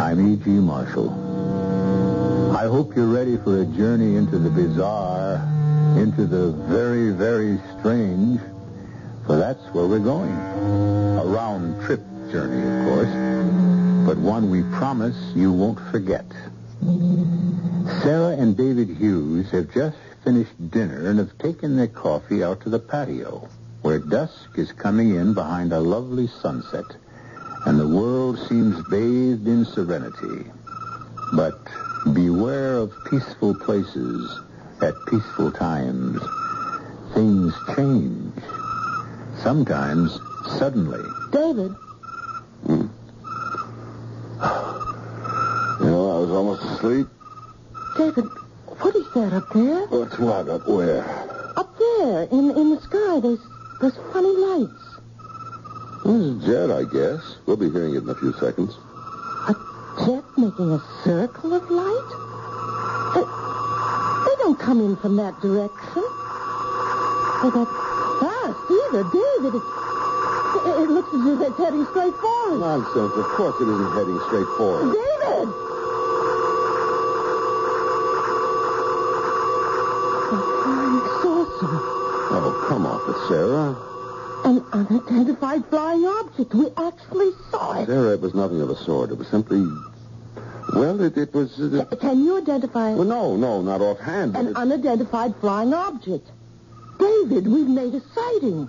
I'm E.G. Marshall. I hope you're ready for a journey into the bizarre, into the very, very strange, for that's where we're going. A round trip journey, of course, but one we promise you won't forget. Sarah and David Hughes have just finished dinner and have taken their coffee out to the patio, where dusk is coming in behind a lovely sunset, and the world seems bathed in serenity. But beware of peaceful places at peaceful times. Things change. Sometimes suddenly. David, Hmm. You know, I was almost asleep. David, what is that up there? What's what? Up where? Up there, in in the sky, there's there's funny lights. This is Jet, I guess. We'll be hearing it in a few seconds. A jet making a circle of light? They, they don't come in from that direction. They're that fast either, David. It, it, it looks as if it's heading straight for us. Nonsense. Of course it isn't heading straight for us. David! A flying saucer. Oh, come off it, Sarah. An unidentified flying object. We actually saw it. Sarah, it was nothing of the sort. It was simply... Well, it, it was... Uh, Can you identify well, no, no, not offhand. An it- unidentified flying object? David, we've made a sighting.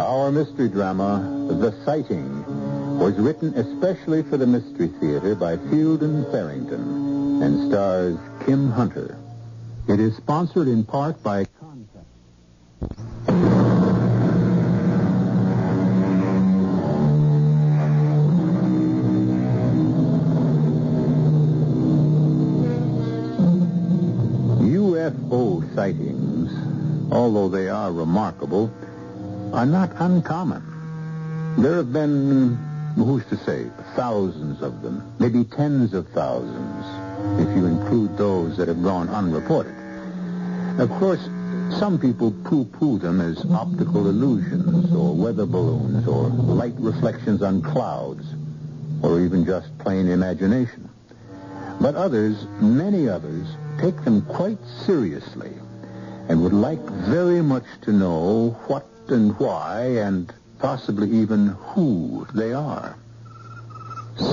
Our mystery drama, The Sighting, was written especially for the Mystery Theater by Field and Farrington and stars Kim Hunter. It is sponsored in part by Contac. UFO sightings, although they are remarkable, are not uncommon. There have been, who's to say, thousands of them, maybe tens of thousands, if you include those that have gone unreported. Of course, some people poo-poo them as optical illusions or weather balloons or light reflections on clouds or even just plain imagination. But others, many others, take them quite seriously and would like very much to know what and why and possibly even who they are.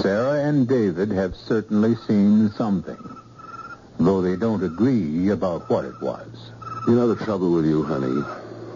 Sarah and David have certainly seen something, though they don't agree about what it was. You know the trouble with you, honey.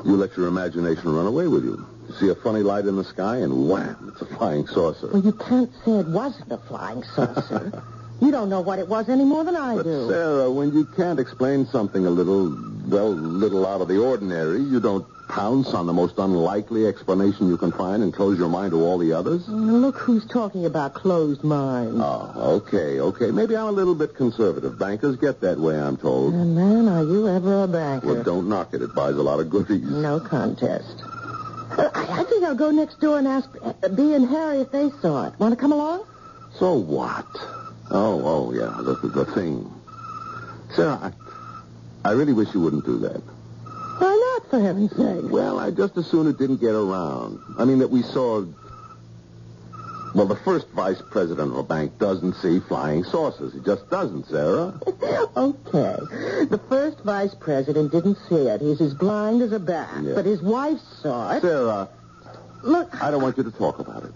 You let your imagination run away with you. You see a funny light in the sky, and wham, it's a flying saucer. Well, you can't say it wasn't a flying saucer. you don't know what it was any more than I But, do. Sarah, when you can't explain something a little, well, little out of the ordinary, you don't pounce on the most unlikely explanation you can find and close your mind to all the others? Look who's talking about closed minds. Oh, okay, okay. Maybe I'm a little bit conservative. Bankers get that way, I'm told. And man, are you ever a banker? Well, don't knock it. It buys a lot of goodies. No contest. Uh, I, I think I'll go next door and ask uh, Bea and Harry if they saw it. Want to come along? So what? Oh, oh, yeah, the, the, the thing. Sarah, I, really wish you wouldn't do that. Why not, for heaven's sake? Well, I just as soon it didn't get around. I mean, that we saw. Well, the first vice president of a bank doesn't see flying saucers. He just doesn't, Sarah. okay. The first vice president didn't see it. He's as blind as a bat. Yeah. But his wife saw it. Sarah, Look, I don't want you to talk about it.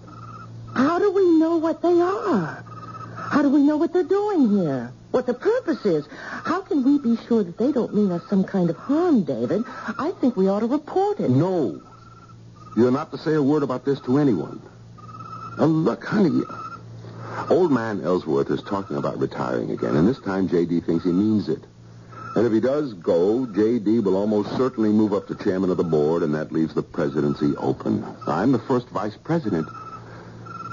how do we know what they are? How do we know what they're doing here? What the purpose is? How can we be sure that they don't mean us some kind of harm, David? I think we ought to report it. No. You're not to say a word about this to anyone. Now, look, honey. Old man Ellsworth is talking about retiring again, and this time J.D. thinks he means it. And if he does go, J.D. will almost certainly move up to chairman of the board, and that leaves the presidency open. I'm the first vice president.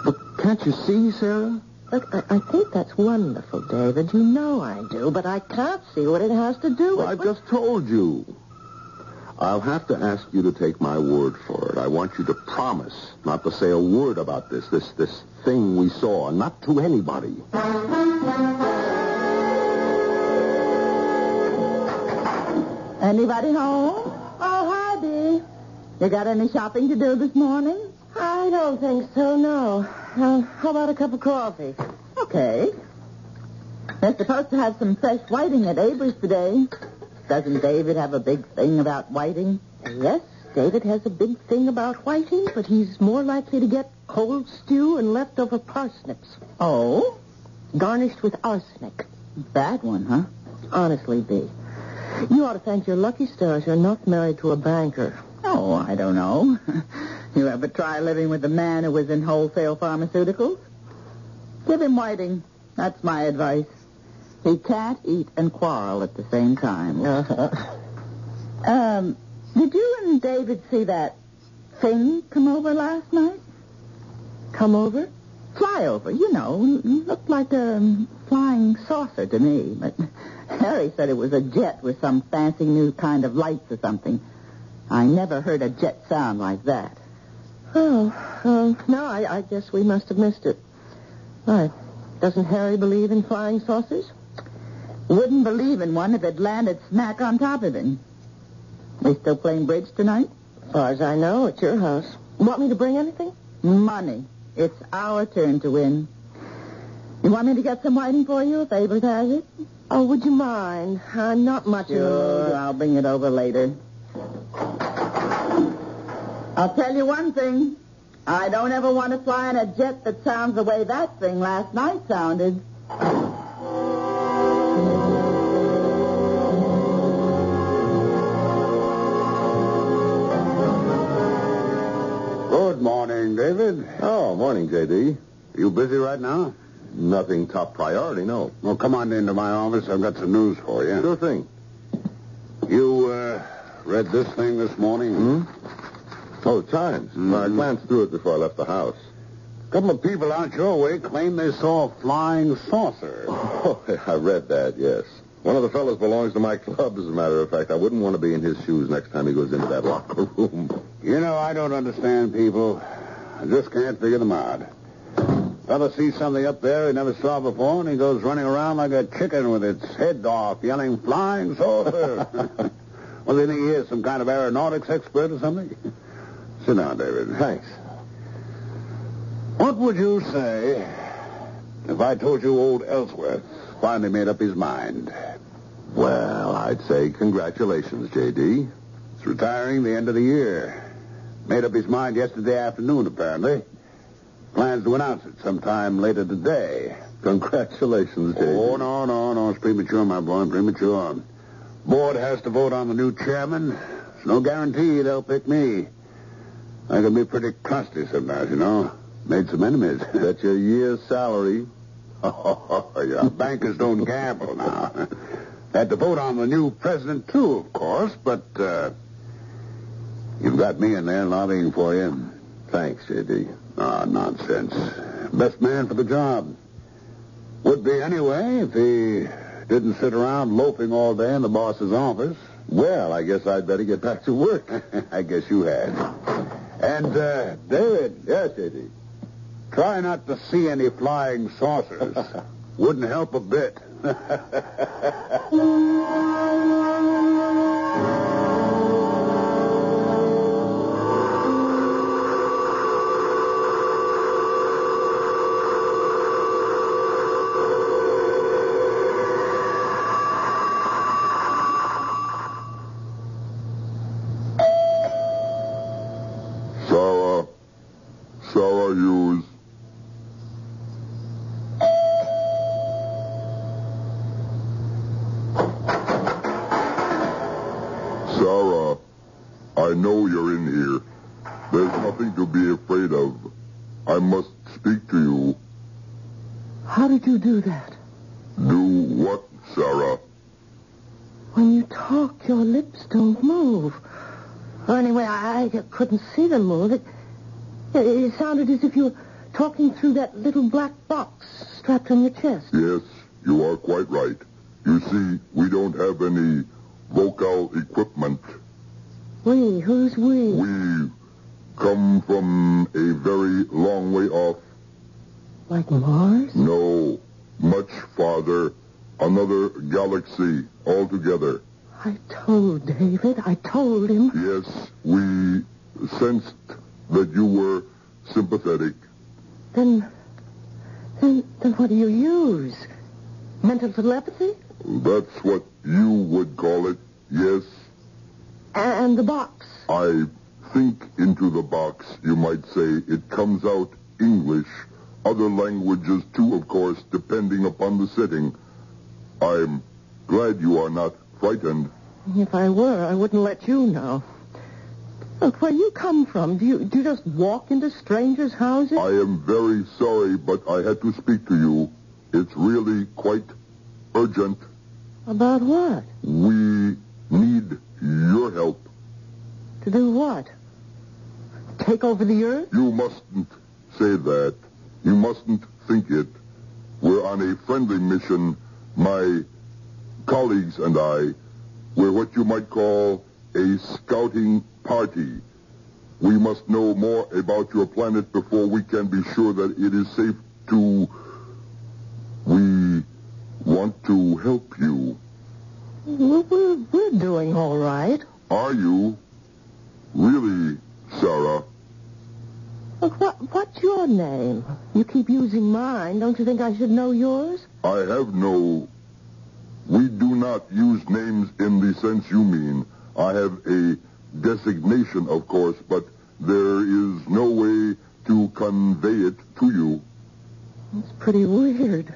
But can't you see, Sarah? Look, I, I think that's wonderful, David. You know I do, but I can't see what it has to do Well, with... I've just told you. I'll have to ask you to take my word for it. I want you to promise not to say a word about this, this, this thing we saw, not to anybody. Anybody home? Oh, hi, Bee. You got any shopping to do this morning? I don't think so, no. Uh, how about a cup of coffee? Okay. They're supposed to have some fresh whiting at Avery's today. Doesn't David have a big thing about whiting? Yes, David has a big thing about whiting, but he's more likely to get cold stew and leftover parsnips. Oh? Garnished with arsenic. Bad one, huh? Honestly, Bee. You ought to thank your lucky stars you're not married to a banker. Oh, I don't know. You ever try living with a man who was in wholesale pharmaceuticals? Give him whiting. That's my advice. He can't eat and quarrel at the same time. Uh-huh. Um, did you and David see that thing come over last night? Come over? Fly over, you know. Looked like a flying saucer to me, but Harry said it was a jet with some fancy new kind of lights or something. I never heard a jet sound like that. Oh, uh, no, I, I guess we must have missed it. Why, doesn't Harry believe in flying saucers? Wouldn't believe in one if it landed smack on top of him. We still playing bridge tonight? As far as I know, at your house. Want me to bring anything? Money. It's our turn to win. You want me to get some whiting for you if Abel has it? Oh, would you mind? I'm not much in the mood. Sure, I'll bring it over later. I'll tell you one thing. I don't ever want to fly in a jet that sounds the way that thing last night sounded. Good morning, David. Oh, morning, J.D. You busy right now? Nothing top priority, no. Well, come on into my office. I've got some news for you. Sure thing. You, uh, read this thing this morning? Hmm? Oh, Times. Mhm. I glanced through it before I left the house. A couple of people out your way claim they saw a flying saucer. Oh, I read that, yes. One of the fellows belongs to my club, as a matter of fact. I wouldn't want to be in his shoes next time he goes into that locker room. You know, I don't understand people. I just can't figure them out. Fella sees something up there he never saw before, and he goes running around like a chicken with its head off, yelling, flying saucer. well, do you think he is some kind of aeronautics expert or something? Sit down, David. Thanks. What would you say if I told you old Ellsworth finally made up his mind? Well, I'd say congratulations, J.D. He's retiring the end of the year. Made up his mind yesterday afternoon, apparently. Plans to announce it sometime later today. Congratulations, J.D. Oh, no, no, no. It's premature, my boy. Premature. Board has to vote on the new chairman. It's no guarantee they'll pick me. I can be pretty crusty sometimes, you know. Made some enemies. That's your year's salary. Oh, yeah. Bankers don't gamble now. Had to vote on the new president, too, of course, but, uh, you've got me in there lobbying for you. Thanks, J.D. Ah, nonsense. Best man for the job. Would be anyway if he didn't sit around loafing all day in the boss's office. Well, I guess I'd better get back to work. I guess you had. And, uh, David, yes, J.D. try not to see any flying saucers. Wouldn't help a bit. I, couldn't see them move. It, it sounded as if you were talking through that little black box strapped on your chest. Yes, you are quite right. You see, we don't have any vocal equipment. We? Who's we? We come from a very long way off. Like Mars? No, much farther. Another galaxy altogether. I told David. I told him. Yes, we sensed that you were sympathetic. Then, then, then what do you use? Mental telepathy? That's what you would call it, yes. And the box? I think into the box, you might say. It comes out English. Other languages, too, of course, depending upon the setting. I'm glad you are not frightened. If I were, I wouldn't let you know. Look, where you come from, do you, do you just walk into strangers' houses? I am very sorry, but I had to speak to you. It's really quite urgent. About what? We need your help. To do what? Take over the earth? You mustn't say that. You mustn't think it. We're on a friendly mission. My colleagues and I, we're what you might call a scouting party. We must know more about your planet before we can be sure that it is safe to. We want to help you. We're, we're, we're doing all right. Are you? Really, Sarah? Look, what, what's your name? You keep using mine. Don't you think I should know yours? I have no. We do not use names in the sense you mean. I have a designation, of course, but there is no way to convey it to you. It's pretty weird.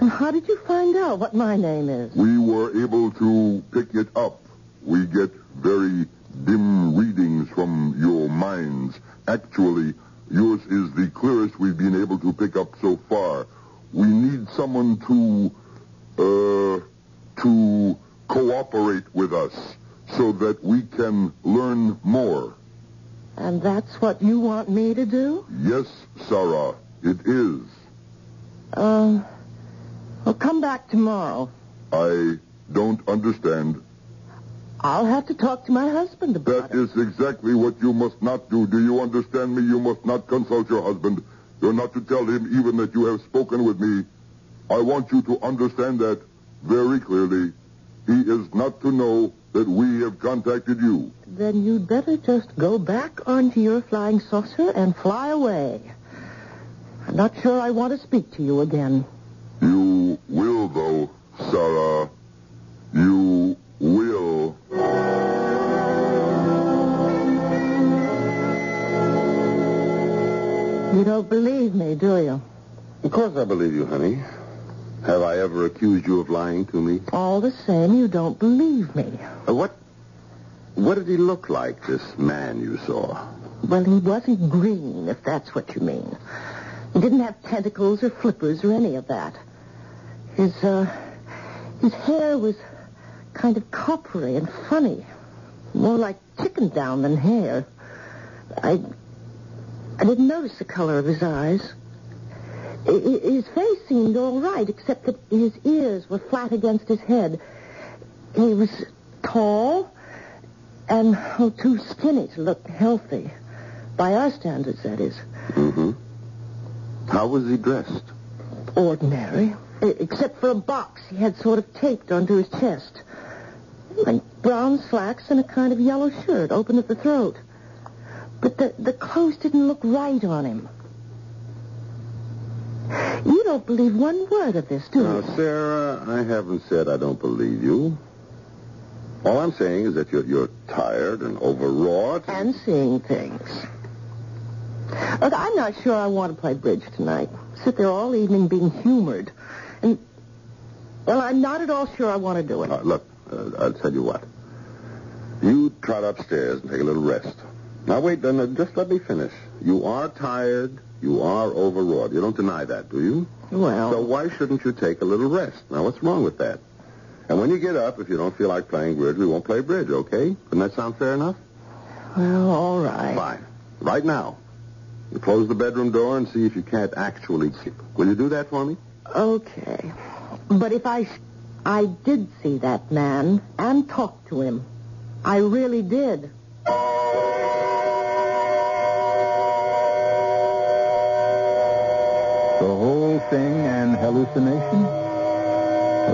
And how did you find out what my name is? We were able to pick it up. We get very dim readings from your minds. Actually, yours is the clearest we've been able to pick up so far. We need someone to, uh, to cooperate with us so that we can learn more. And that's what you want me to do? Yes, Sarah, it is. Uh, well, come back tomorrow. I don't understand. I'll have to talk to my husband about it. That is exactly what you must not do. Do you understand me? You must not consult your husband. You're not to tell him even that you have spoken with me. I want you to understand that very clearly. He is not to know that we have contacted you. Then you'd better just go back onto your flying saucer and fly away. I'm not sure I want to speak to you again. You will, though, Sarah. You will. You don't believe me, do you? Of course I believe you, honey. Have I ever accused you of lying to me? All the same, you don't believe me. Uh, what what did he look like, this man you saw? Well, he wasn't green, if that's what you mean. He didn't have tentacles or flippers or any of that. His, uh, his hair was kind of coppery and funny. More like chicken down than hair. I, I didn't notice the color of his eyes. His face seemed all right, except that his ears were flat against his head. He was tall and oh, too skinny to look healthy. By our standards, that is. Mm-hmm. How was he dressed? Ordinary. Except for a box he had sort of taped onto his chest. Like brown slacks and a kind of yellow shirt open at the throat. But the, the clothes didn't look right on him. You don't believe one word of this, do Now, you? Sarah, I haven't said I don't believe you. All I'm saying is that you're, you're tired and overwrought. And seeing things. Look, I'm not sure I want to play bridge tonight. Sit there all evening being humored. And, well, I'm not at all sure I want to do it. Uh, look, uh, I'll tell you what. You trot upstairs and take a little rest. Now, wait, then, uh, just let me finish. You are tired. You are overwrought. You don't deny that, do you? Well, So why shouldn't you take a little rest? Now, what's wrong with that? And when you get up, if you don't feel like playing bridge, we won't play bridge, okay? Doesn't that sound fair enough? well, all right. Fine. Right now. You close the bedroom door and see if you can't actually sleep. Will you do that for me? Okay. But if I, I did see that man and talk to him. I really did. The whole thing an hallucination?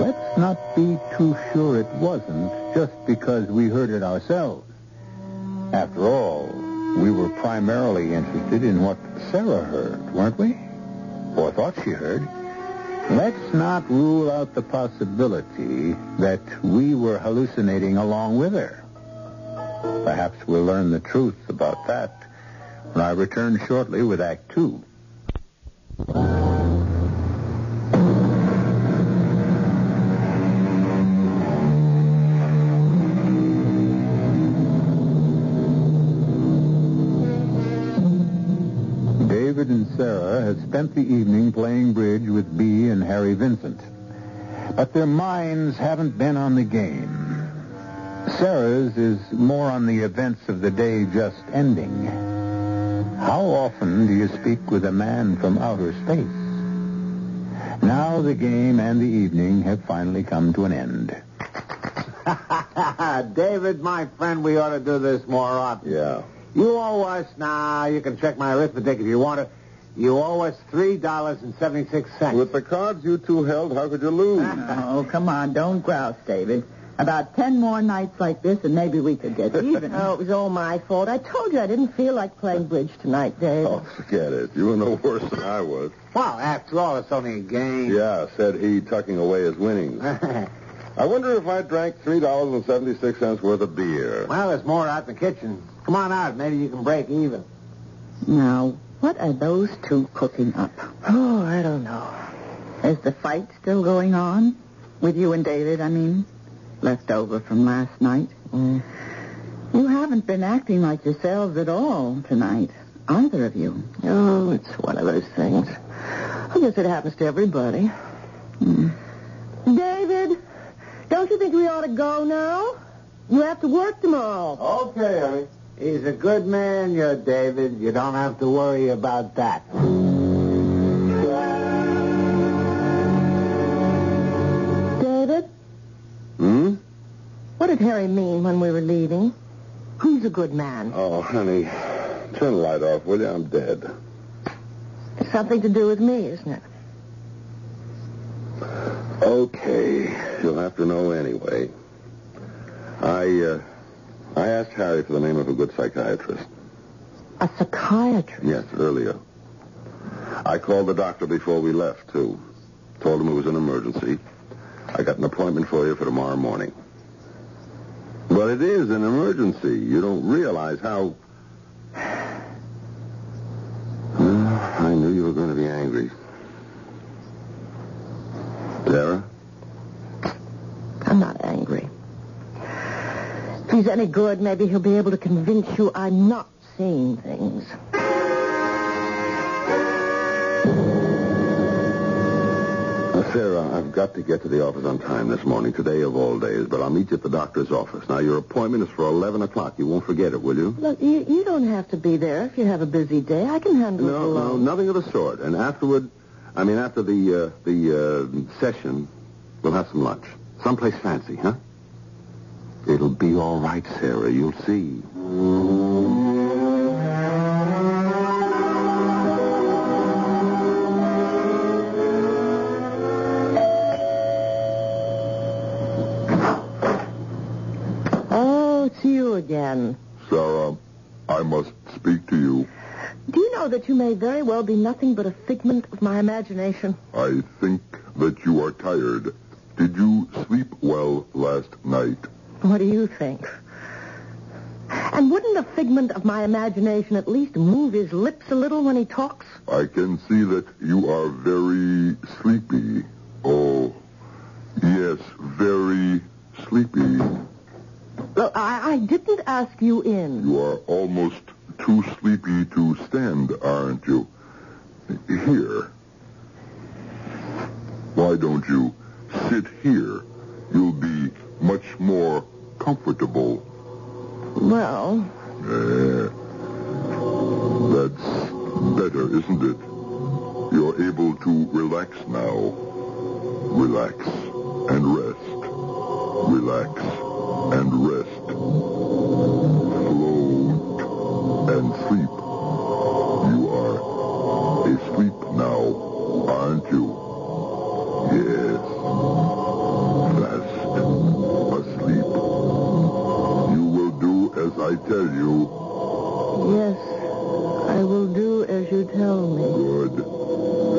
Let's not be too sure it wasn't just because we heard it ourselves. After all, we were primarily interested in what Sarah heard, weren't we? Or thought she heard. Let's not rule out the possibility that we were hallucinating along with her. Perhaps we'll learn the truth about that when I return shortly with Act Two. Playing bridge with Bee and Harry Vincent. But their minds haven't been on the game. Sarah's is more on the events of the day just ending. How often do you speak with a man from outer space? Now the game and the evening have finally come to an end. David, my friend, we ought to do this more often. Yeah. You owe us now. You can check my arithmetic if you want to. You owe us three dollars and seventy-six cents. With the cards you two held, how could you lose? Oh, come on, don't grouse, David. About ten more nights like this, and maybe we could get even. Oh, it was all my fault. I told you I didn't feel like playing bridge tonight, Dave. Oh, forget it. You were no worse than I was. Well, after all, it's only a game. Yeah, said he, tucking away his winnings. I wonder if I drank three dollars and seventy-six cents worth of beer. well, there's more out in the kitchen. Come on out. Maybe you can break even. Now, what are those two cooking up? Oh, I don't know. Is the fight still going on? With you and David, I mean? Left over from last night? Mm. You haven't been acting like yourselves at all tonight. Either of you. Oh, it's one of those things. I guess it happens to everybody. Hmm. David, don't you think we ought to go now? You have to work tomorrow. Okay, honey. He's a good man, you're David. You don't have to worry about that. David, Hmm? what did Harry mean when we were leaving? He's a good man. Oh, honey, turn the light off, will you? I'm dead. It's something to do with me, isn't it? Okay, you'll have to know anyway. I, uh, I asked Harry for the name of a good psychiatrist. A psychiatrist. Yes, earlier. I called the doctor before we left, too. Told him it was an emergency. I got an appointment for you for tomorrow morning. But it is an emergency. You don't realize how... Well, I knew you were going to be angry. Sarah? I'm not angry. If he's any good, maybe he'll be able to convince you I'm not seeing things. Uh, Sarah, I've got to get to the office on time this morning, today of all days, but I'll meet you at the doctor's office. Now, your appointment is for 11 o'clock. You won't forget it, will you? Look, you, you don't have to be there if you have a busy day. I can handle it No, no, nothing of the sort. And afterward, I mean, after the, uh, the uh, session, we'll have some lunch. Someplace fancy, huh? It'll be all right, Sarah. You'll see. Oh, it's you again. Sarah, I must speak to you. Do you know that you may very well be nothing but a figment of my imagination? I think that you are tired. Did you sleep well last night? What do you think? And wouldn't a figment of my imagination at least move his lips a little when he talks? I can see that you are very sleepy. Oh, yes, very sleepy. Look, I, I didn't ask you in. You are almost too sleepy to stand, aren't you? Here. Why don't you sit here? You'll be much more comfortable. Well, Eh, that's better, isn't it? You're able to relax now. Relax and rest. Relax and rest. Float and sleep. You are asleep now, aren't you? Yes. I tell you. yes, I will do as you tell me. Good.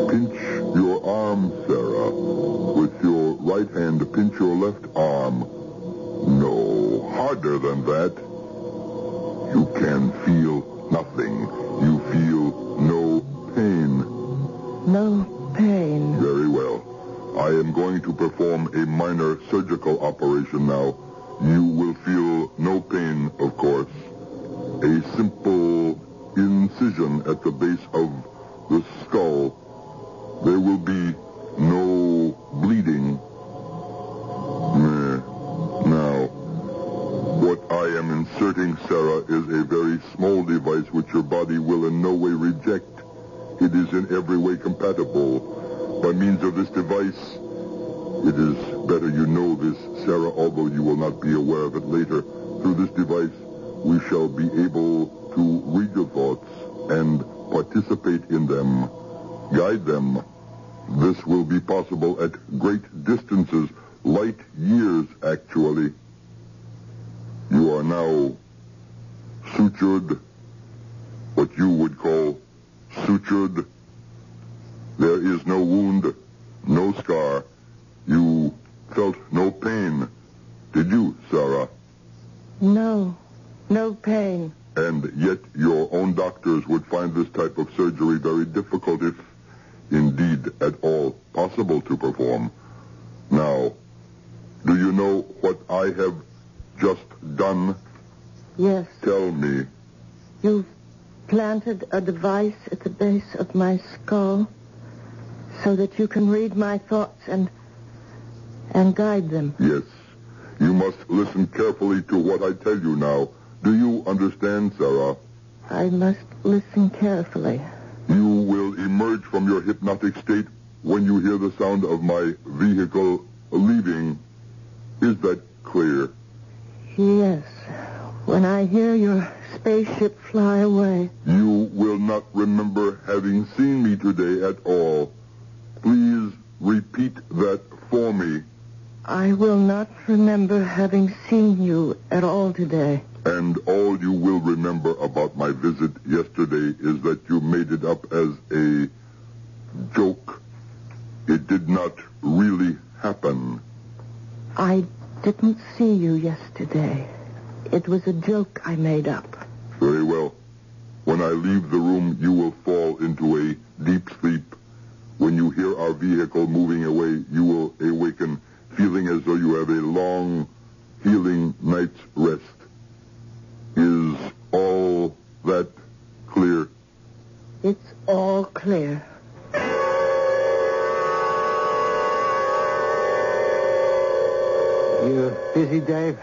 Pinch your arm, Sarah. With your right hand, pinch your left arm. No, harder than that. You can feel nothing. You feel no pain. No pain. Very well. I am going to perform a minor surgical operation now. You will feel no pain, of course. A simple incision at the base of the skull. There will be no bleeding. Now, what I am inserting, Sarah, is a very small device which your body will in no way reject. It is in every way compatible. By means of this device, it is guide them. Yes. You must listen carefully to what I tell you now. Do you understand, Sarah? I must listen carefully. You will emerge from your hypnotic state when you hear the sound of my vehicle leaving. Is that clear? Yes. When I hear your spaceship fly away. You will not remember having seen me today at all. Please repeat that for me. I will not remember having seen you at all today. And all you will remember about my visit yesterday is that you made it up as a joke. It did not really happen. I didn't see you yesterday. It was a joke I made up. Very well. When I leave the room, you will fall into a deep sleep. When you hear our vehicle moving away, you will awaken feeling as though you have a long, healing night's rest. Is all that clear? It's all clear. You busy, Dave?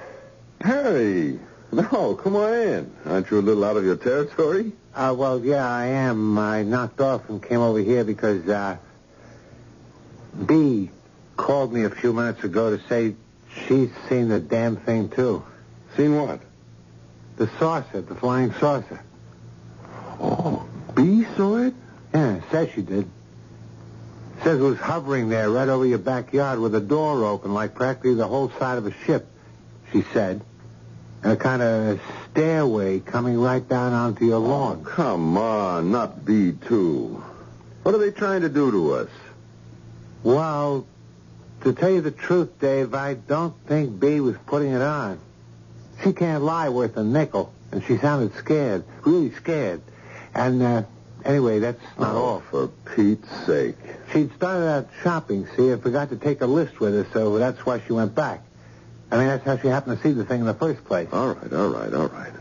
Harry! No, come on in. Aren't you a little out of your territory? Uh, well, yeah, I am. I knocked off and came over here because, uh, B called me a few minutes ago to say she's seen the damn thing, too. Seen what? The saucer, the flying saucer. Oh, B saw it? Yeah, says she did. Says it was hovering there right over your backyard with a door open, like practically the whole side of a ship, she said. And a kind of stairway coming right down onto your lawn. Oh, come on, not B, too. What are they trying to do to us? Well, to tell you the truth, Dave, I don't think B was putting it on. She can't lie worth a nickel, and she sounded scared, really scared. And, uh, anyway, that's not oh, all. for Pete's sake. She'd started out shopping, see, and forgot to take a list with her, so that's why she went back. I mean, that's how she happened to see the thing in the first place. All right, all right, all right.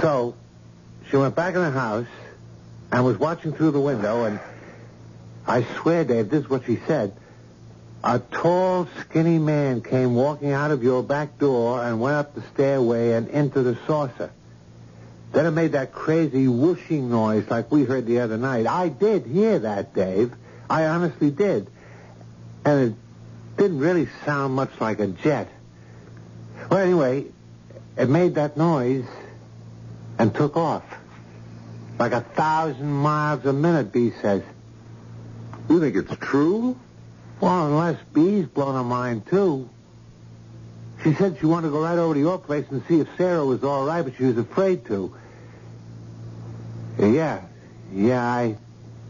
So, she went back in the house and was watching through the window, and I swear, Dave, this is what she said. A tall, skinny man came walking out of your back door and went up the stairway and into the saucer. Then it made that crazy whooshing noise like we heard the other night. I did hear that, Dave. I honestly did. And it didn't really sound much like a jet. Well, anyway, it made that noise and took off. Like a thousand miles a minute, B says. You think it's true? Well, unless B's blown her mind, too. She said she wanted to go right over to your place and see if Sarah was all right, but she was afraid to. Uh, yeah. Yeah, I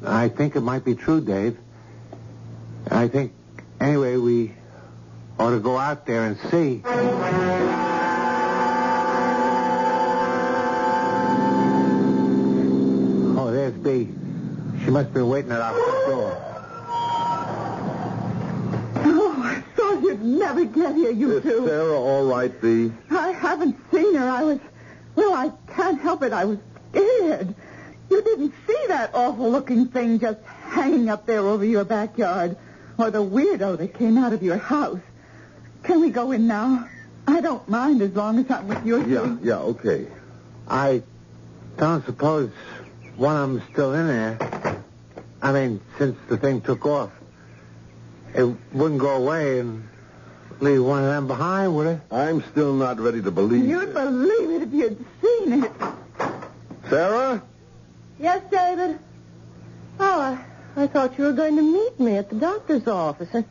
I think it might be true, Dave. I think, anyway, we ought to go out there and see. Oh, there's B. She must have been waiting at our front door. Oh, I thought you'd never get here, you Is two. Sarah all right. i haven't seen her. I was, well, I can't help it. I was scared. You didn't see that awful-looking thing just hanging up there over your backyard, or the weirdo that came out of your house. Can we go in now? I don't mind as long as I'm with you Yeah, two. yeah, okay. I don't suppose one of them's still in there. I mean, since the thing took off. It wouldn't go away and leave one of them behind, would it? I'm still not ready to believe You'd it. believe it if you'd seen it. Sarah? Yes, David? Oh, I, I thought you were going to meet me at the doctor's office. I,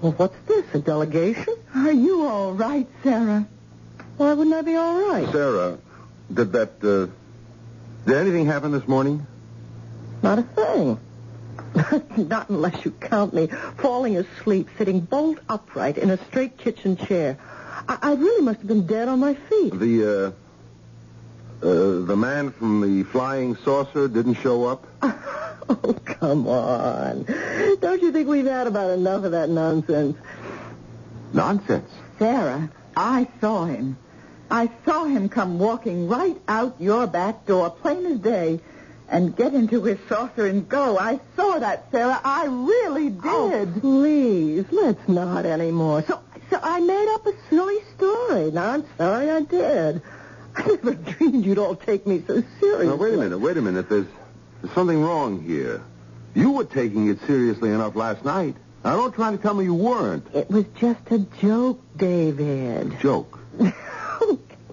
well, what's this, a delegation? Are you all right, Sarah? Why wouldn't I be all right? Sarah, did that, uh, did anything happen this morning? Not a thing. Not unless you count me falling asleep, sitting bolt upright in a straight kitchen chair. I, I really must have been dead on my feet. The, uh, uh, the man from the flying saucer didn't show up? Oh, come on. Don't you think we've had about enough of that nonsense? Nonsense. Sarah, I saw him. I saw him come walking right out your back door, plain as day, and get into his saucer and go. I saw that, Sarah. I really oh, did. Oh, please, let's not anymore. So, so I made up a silly story. Now, I'm sorry I did. I never dreamed you'd all take me so seriously. Now, wait a minute, wait a minute. There's, there's something wrong here. You were taking it seriously enough last night. Now, don't try to tell me you weren't. It was just a joke, David. Joke.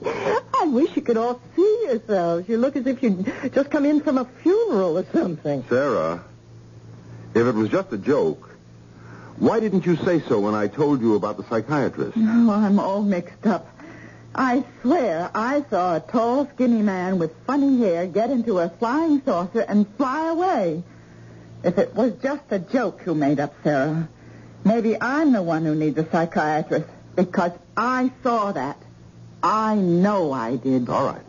I wish you could all see yourselves. You look as if you'd just come in from a funeral or something. Sarah, if it was just a joke, why didn't you say so when I told you about the psychiatrist? No, I'm all mixed up. I swear I saw a tall, skinny man with funny hair get into a flying saucer and fly away. If it was just a joke you made up, Sarah, maybe I'm the one who needs a psychiatrist because I saw that. I know I did. All right.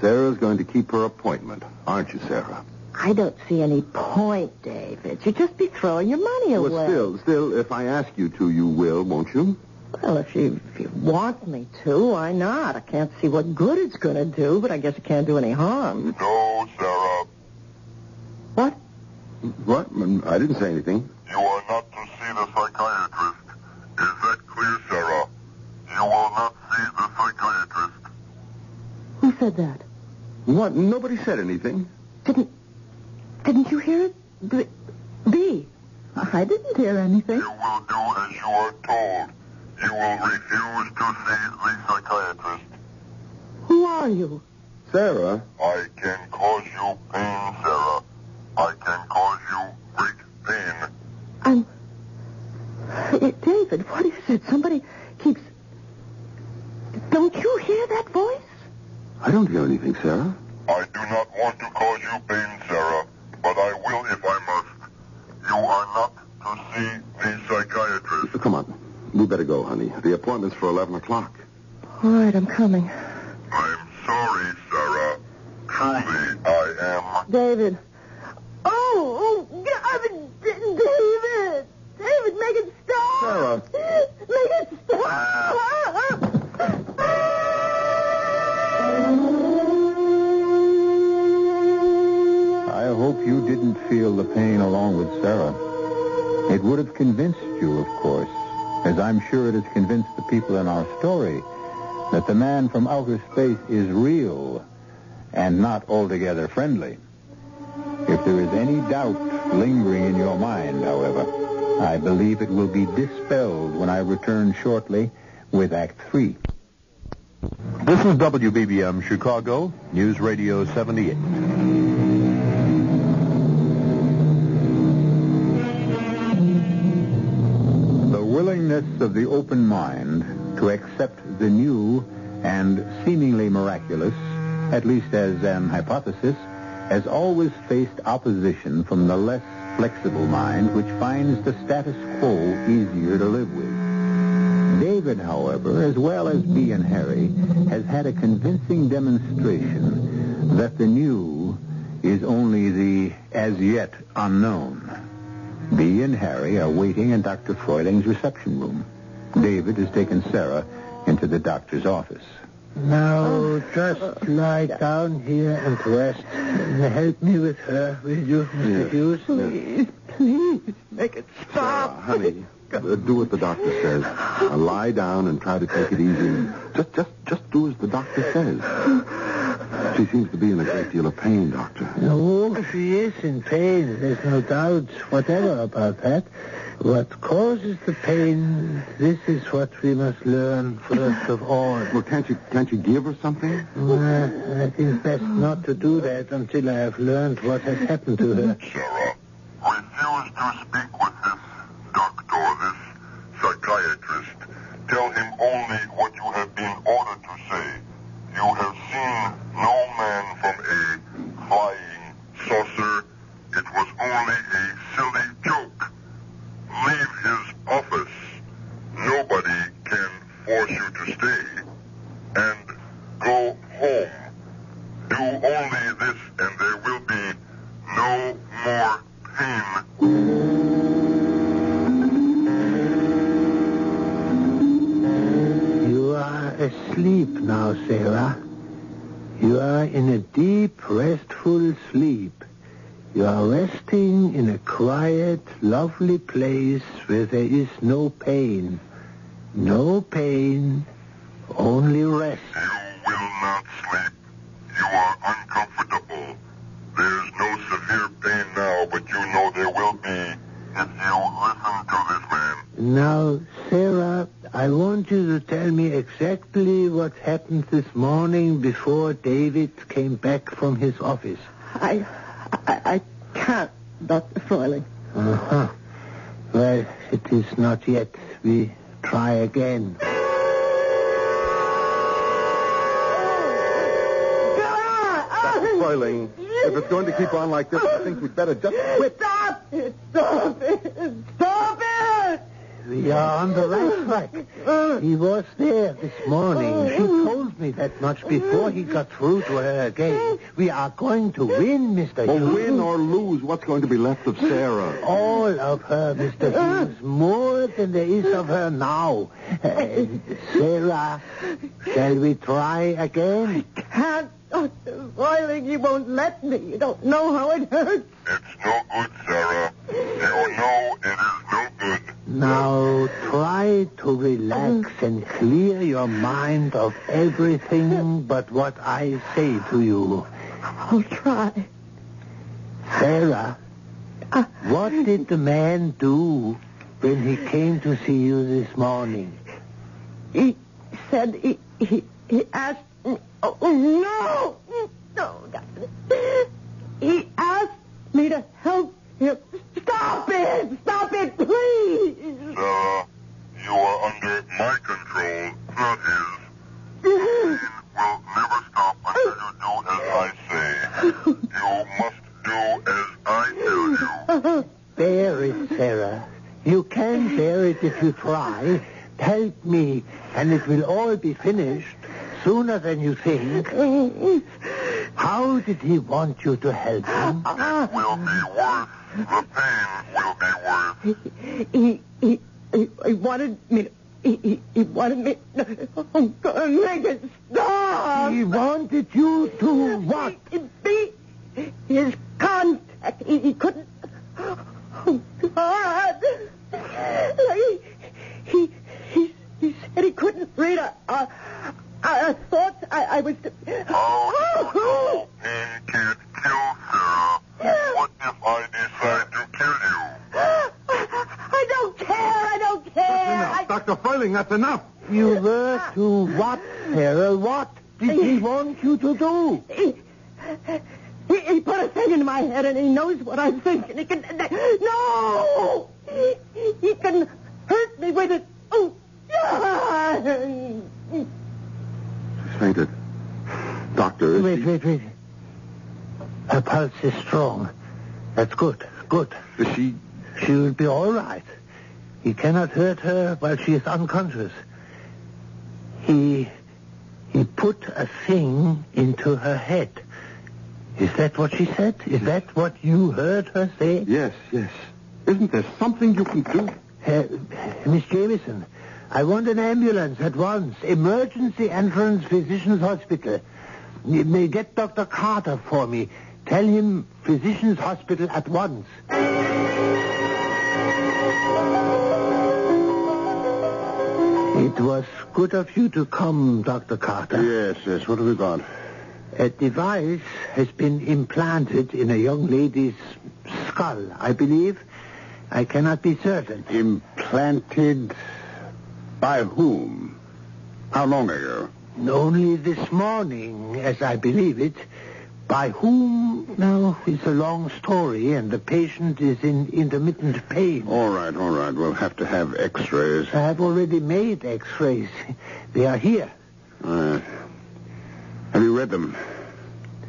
Sarah's going to keep her appointment, aren't you, Sarah? I don't see any point, David. You'd just be throwing your money away. Well, still, still, if I ask you to, you will, won't you? Well, if you, if you want me to, why not? I can't see what good it's going to do, but I guess it can't do any harm. No, Sarah. What? What? Mm, I didn't say anything. You are not to see the psychiatrist. Is that clear, Sarah? You will not see the psychiatrist. Who said that? What? Nobody said anything. Didn't didn't you hear it? B. B. I didn't hear anything. You will do as you are told. You will refuse to see the psychiatrist. Who are you? Sarah? I can cause you pain, Sarah. I can cause you great pain. I'm. David, what is it? Somebody keeps. Don't you hear that voice? I don't hear anything, Sarah. I do not want to cause you pain, Sarah, but I will if I must. You are not to see the psychiatrist. Come on. We better go, honey. The appointment's for 11 o'clock. All right, I'm coming. I'm sorry, Sarah. Truly, I am. David. I'm it has convinced the people in our story, that the man from outer space is real and not altogether friendly. If there is any doubt lingering in your mind, however, I believe it will be dispelled when I return shortly with Act Three. This is WBBM Chicago, News Radio 78. Of the open mind to accept the new and seemingly miraculous, at least as an hypothesis, has always faced opposition from the less flexible mind which finds the status quo easier to live with. David, however, as well as B and Harry, has had a convincing demonstration that the new is only the as yet unknown. B and Harry are waiting in Dr. Freuling's reception room. David has taken Sarah into the doctor's office. Now, just lie down here and rest. And help me with her, will you, Mr. Yes. Hughes? Please, please, make it stop. Sarah, honey, uh, do what the doctor says. Uh, lie down and try to take it easy. Just, just, just do as the doctor says. She seems to be in a great deal of pain, Doctor. Oh, she is in pain. There's no doubt whatever about that. What causes the pain, this is what we must learn first of all. Well, can't you, can't you give her something? Well, I think best not to do that until I have learned what has happened to her. Sarah, refuse to speak with You are resting in a quiet, lovely place where there is no pain. No pain, only rest. You will not sleep. You are uncomfortable. There's no severe pain now, but you know there will be if you listen to this man. Now, Sarah, I want you to tell me exactly what happened this morning before David came back from his office. I, I, I can't, Dr. Froiling. Uh-huh. Well, it is not yet. We try again. Dr. Froiling, if it's going to keep on like this, I think we'd better just quit. Stop it! Stop it! Stop it! We are on the right track. He was there this morning. She told me that much before he got through to her again. We are going to win, Mr. Well, Hughes. win or lose, what's going to be left of Sarah? All of her, Mr. Hughes. More than there is of her now. Uh, Sarah, shall we try again? I Can't, Dr. Froiling. You won't let me. You don't know how it hurts. It's no good, Sarah. You know it is no good. Now try to relax and clear your mind of everything but what I say to you. I'll try. Sarah, Uh, what did the man do when he came to see you this morning? He said he, he, he asked me. Oh, no! No, Doctor. He asked me to help him. Stop it! Stop it, please! Sarah, you are under my control, not his. Pain will never stop until you do as I say. You must do as I tell you. Bear it, Sarah. You can bear it if you try. Help me, and it will all be finished sooner than you think. How did he want you to help him? It will be worse. The pain will be worse. He, he, he, he wanted me to. He, he, he wanted me oh, to make it stop. He wanted you to what? Be his contact. He, he couldn't. Oh, God. He, he, he, he said he couldn't read a, a, a thought I, I was. Oh, no. Pain can't kill Sarah. What if I decide to kill you? I don't care. I don't care. I, Dr. Froiling, that's enough. You were to what, Sarah? What did he want you to do? He, he, he put a thing in my head and he knows what I'm thinking. He can. No! He, he can hurt me with it. Oh, She's fainted. Doctor, is Wait, she, wait, wait. Her pulse is strong. That's good. Good. is she... She will be all right. He cannot hurt her while she is unconscious. He he put a thing into her head. Is that what she said? Is that what you heard her say? Yes, yes. Isn't there something you can do? Uh, Miss Jameson, I want an ambulance at once. Emergency entrance physician's hospital. You may get Dr. Carter for me. Tell him physician's hospital at once. It was good of you to come, Dr. Carter. Yes, yes. What have we got? A device has been implanted in a young lady's skull, I believe. I cannot be certain. Implanted by whom? How long ago? Only this morning, as I believe it. By whom? now, it's a long story, and the patient is in intermittent pain. All right, all right. We'll have to have x-rays. I have already made x-rays. They are here. Uh, have you read them?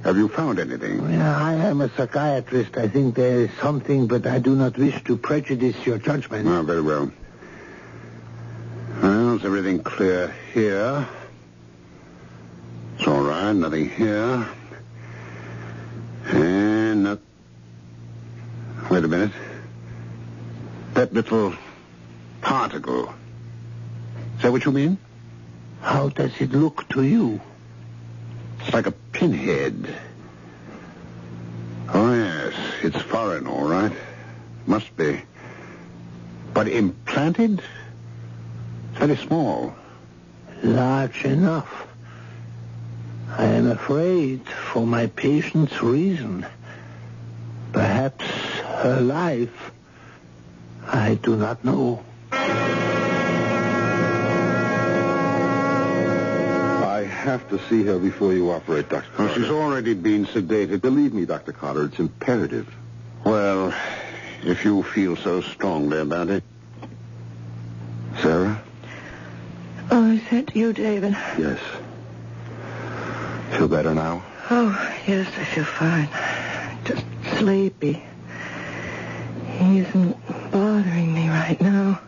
Have you found anything? Yeah, I am a psychiatrist. I think there is something, but I do not wish to prejudice your judgment. Ah, very well. Well, is everything clear here? It's all right. Nothing here. Eh, and not... Wait a minute. That little particle. Is that what you mean? How does it look to you? It's like a pinhead. Oh, yes. It's foreign, all right. Must be. But implanted? Very small. Large enough. I am afraid for my patient's reason. Perhaps her life. I do not know. I have to see her before you operate, Dr. Oh, she's already been sedated. Believe me, Dr. Carter, it's imperative. Well, if you feel so strongly about it. Sarah? Oh, is that you, David? Yes. Feel better now? Oh, yes, I feel fine. Just sleepy. He isn't bothering me right now.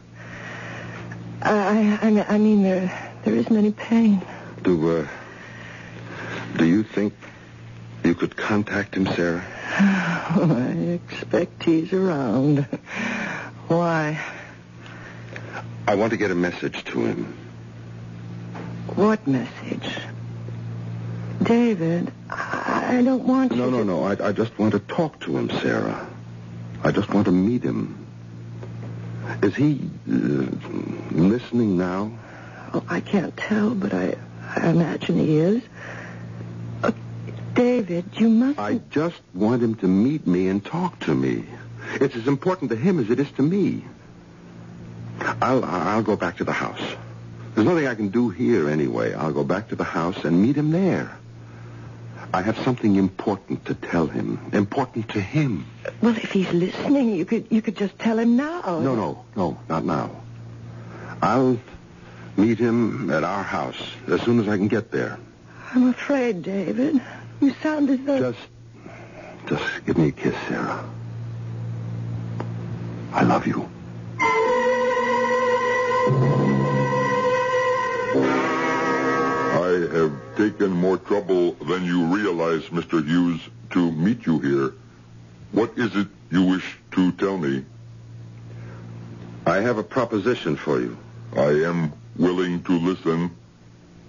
I, I, I mean, there, there isn't any pain. Do, uh, do you think you could contact him, Sarah? I expect he's around. Why? I want to get a message to him. What message? David, I don't want to. No, no, no. I, I just want to talk to him, Sarah. I just want to meet him. Is he uh, listening now? Oh, I can't tell, but I, I imagine he is. Uh, David, you must... I just want him to meet me and talk to me. It's as important to him as it is to me. I'll I'll go back to the house. There's nothing I can do here anyway. I'll go back to the house and meet him there. I have something important to tell him. Important to him. Well, if he's listening, you could you could just tell him now. No, no, no, not now. I'll meet him at our house as soon as I can get there. I'm afraid, David. You sound as though... Just, just give me a kiss, Sarah. I love you. Taken more trouble than you realize, Mr. Hughes, to meet you here. What is it you wish to tell me? I have a proposition for you. I am willing to listen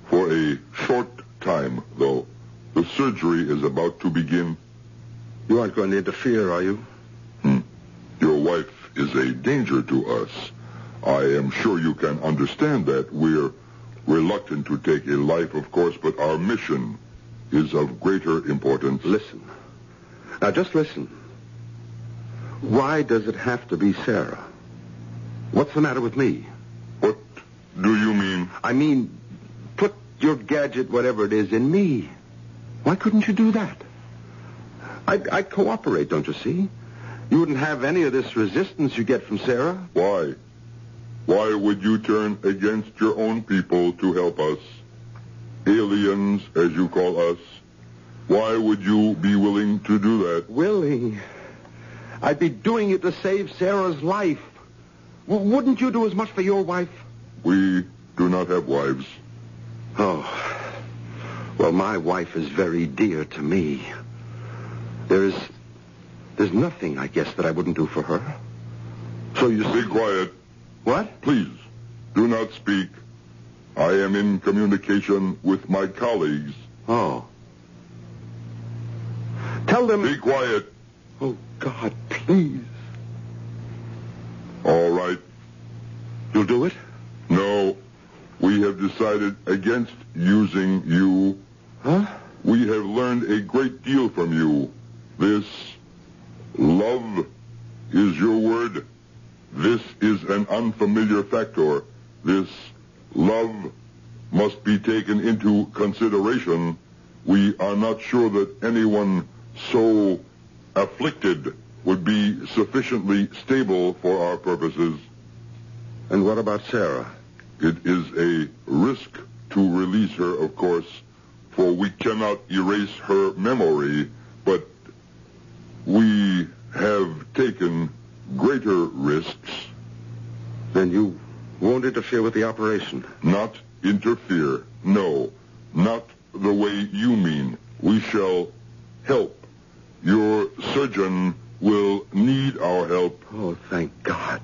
for a short time, though. The surgery is about to begin. You aren't going to interfere, are you? Hmm. Your wife is a danger to us. I am sure you can understand that. We're reluctant to take a life, of course, but our mission is of greater importance. Listen. Now, just listen. Why does it have to be Sarah? What's the matter with me? What do you mean? I mean, put your gadget, whatever it is, in me. Why couldn't you do that? I'd, I'd cooperate, don't you see? You wouldn't have any of this resistance you get from Sarah. Why? Why would you turn against your own people to help us? Aliens, as you call us. Why would you be willing to do that? Willing? I'd be doing it to save Sarah's life. W- wouldn't you do as much for your wife? We do not have wives. Oh. Well, my wife is very dear to me. There's. There's nothing, I guess, that I wouldn't do for her. So you Be quiet. What? Please, do not speak. I am in communication with my colleagues. Oh. Tell them. Be quiet. Oh, God, please. All right. You'll do it? No. We have decided against using you. Huh? We have learned a great deal from you. This love is your word. This is an unfamiliar factor. This love must be taken into consideration. We are not sure that anyone so afflicted would be sufficiently stable for our purposes. And what about Sarah? It is a risk to release her, of course, for we cannot erase her memory, but we have taken greater risks. Then you won't interfere with the operation. Not interfere. No, not the way you mean. We shall help. Your surgeon will need our help. Oh, thank God.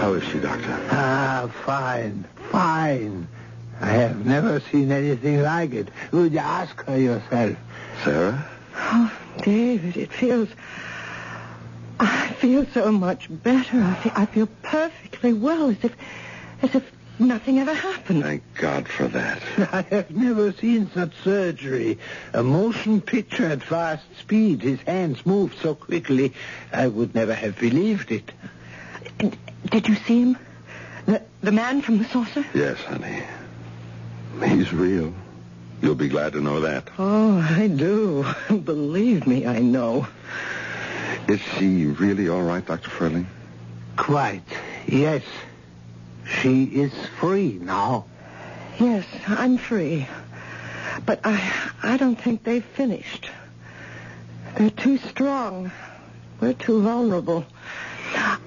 How is is she, Doctor? Ah, fine, fine. I have never seen anything like it. Would you ask her yourself? Sarah? Oh, David, it feels. I feel so much better. I feel, I feel perfectly well, as if, as if nothing ever happened. Thank God for that. I have never seen such surgery. A motion picture at fast speed. His hands moved so quickly, I would never have believed it. Did you see him? The, the man from the saucer? Yes, honey. He's real. You'll be glad to know that. Oh, I do. Believe me, I know. Is she really all right, Dr. Furling? Quite, yes. She is free now. Yes, I'm free. But I I don't think they've finished. They're too strong. We're too vulnerable.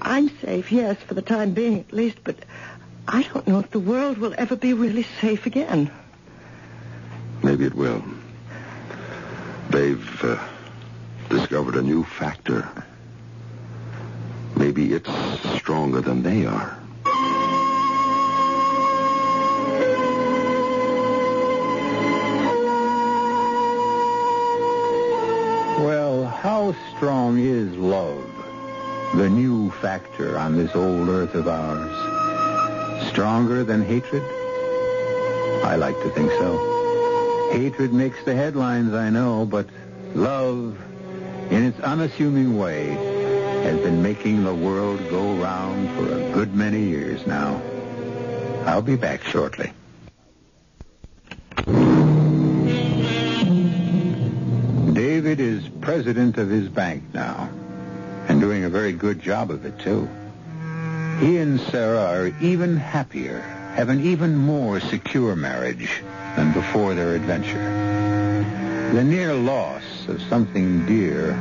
I'm safe, yes, for the time being at least, but I don't know if the world will ever be really safe again. Maybe it will. They've uh, discovered a new factor. Maybe it's stronger than they are. Well, how strong is love? The new factor on this old earth of ours. Stronger than hatred? I like to think so. Hatred makes the headlines, I know, but love, in its unassuming way, has been making the world go round for a good many years now. I'll be back shortly. David is president of his bank now, and doing a very good job of it, too. He and Sarah are even happier, have an even more secure marriage than before their adventure. The near loss of something dear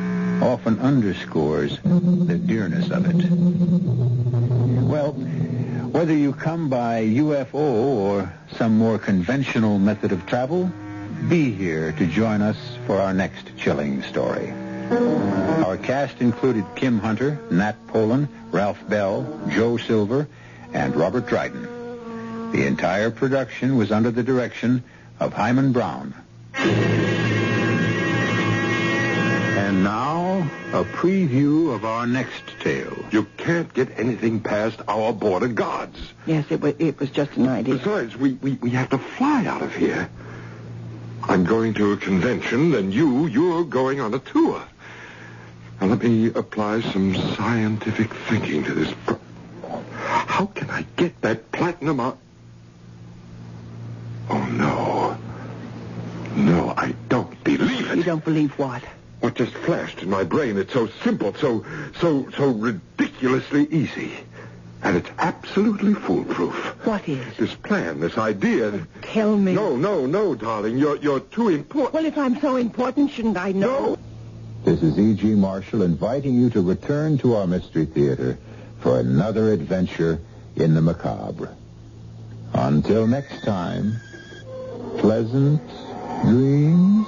often underscores the dearness of it. Well, whether you come by UFO or some more conventional method of travel, be here to join us for our next chilling story. Our cast included Kim Hunter, Nat Polen, Ralph Bell, Joe Silver, and Robert Dryden. The entire production was under the direction of Himan Brown. And now, a preview of our next tale. You can't get anything past our border guards. Yes, it was, it was just an idea. Besides, we, we, we have to fly out of here. I'm going to a convention, and you, you're going on a tour. Now, let me apply some scientific thinking to this. Pro- How can I get that platinum out? Oh, no. No, I don't believe it. You don't believe what? What just flashed in my brain? It's so simple, so, so, so ridiculously easy. And it's absolutely foolproof. What is? This plan, this idea. Tell me. No, no, no, darling. You're, you're too important. Well, if I'm so important, shouldn't I know? No. This is E.G. Marshall inviting you to return to our Mystery Theater for another adventure in the macabre. Until next time, pleasant dreams.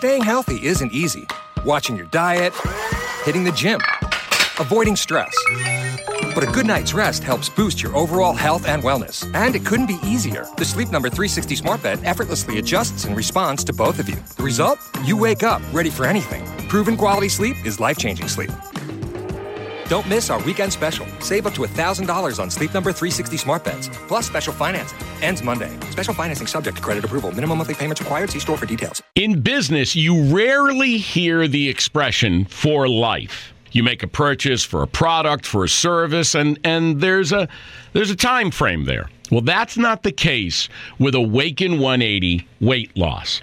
Staying healthy isn't easy. Watching your diet, hitting the gym, avoiding stress. But a good night's rest helps boost your overall health and wellness. And it couldn't be easier. The Sleep Number 360 Smart Bed effortlessly adjusts and responds to both of you. The result? You wake up ready for anything. Proven quality sleep is life changing sleep. Don't miss our weekend special. Save up to $1,000 on Sleep Number 360 smart beds, plus special financing. Ends Monday. Special financing subject to credit approval. Minimum monthly payments required. See store for details. In business, you rarely hear the expression for life. You make a purchase for a product, for a service, and, and there's a there's a time frame there. Well, that's not the case with Awaken 180 weight loss.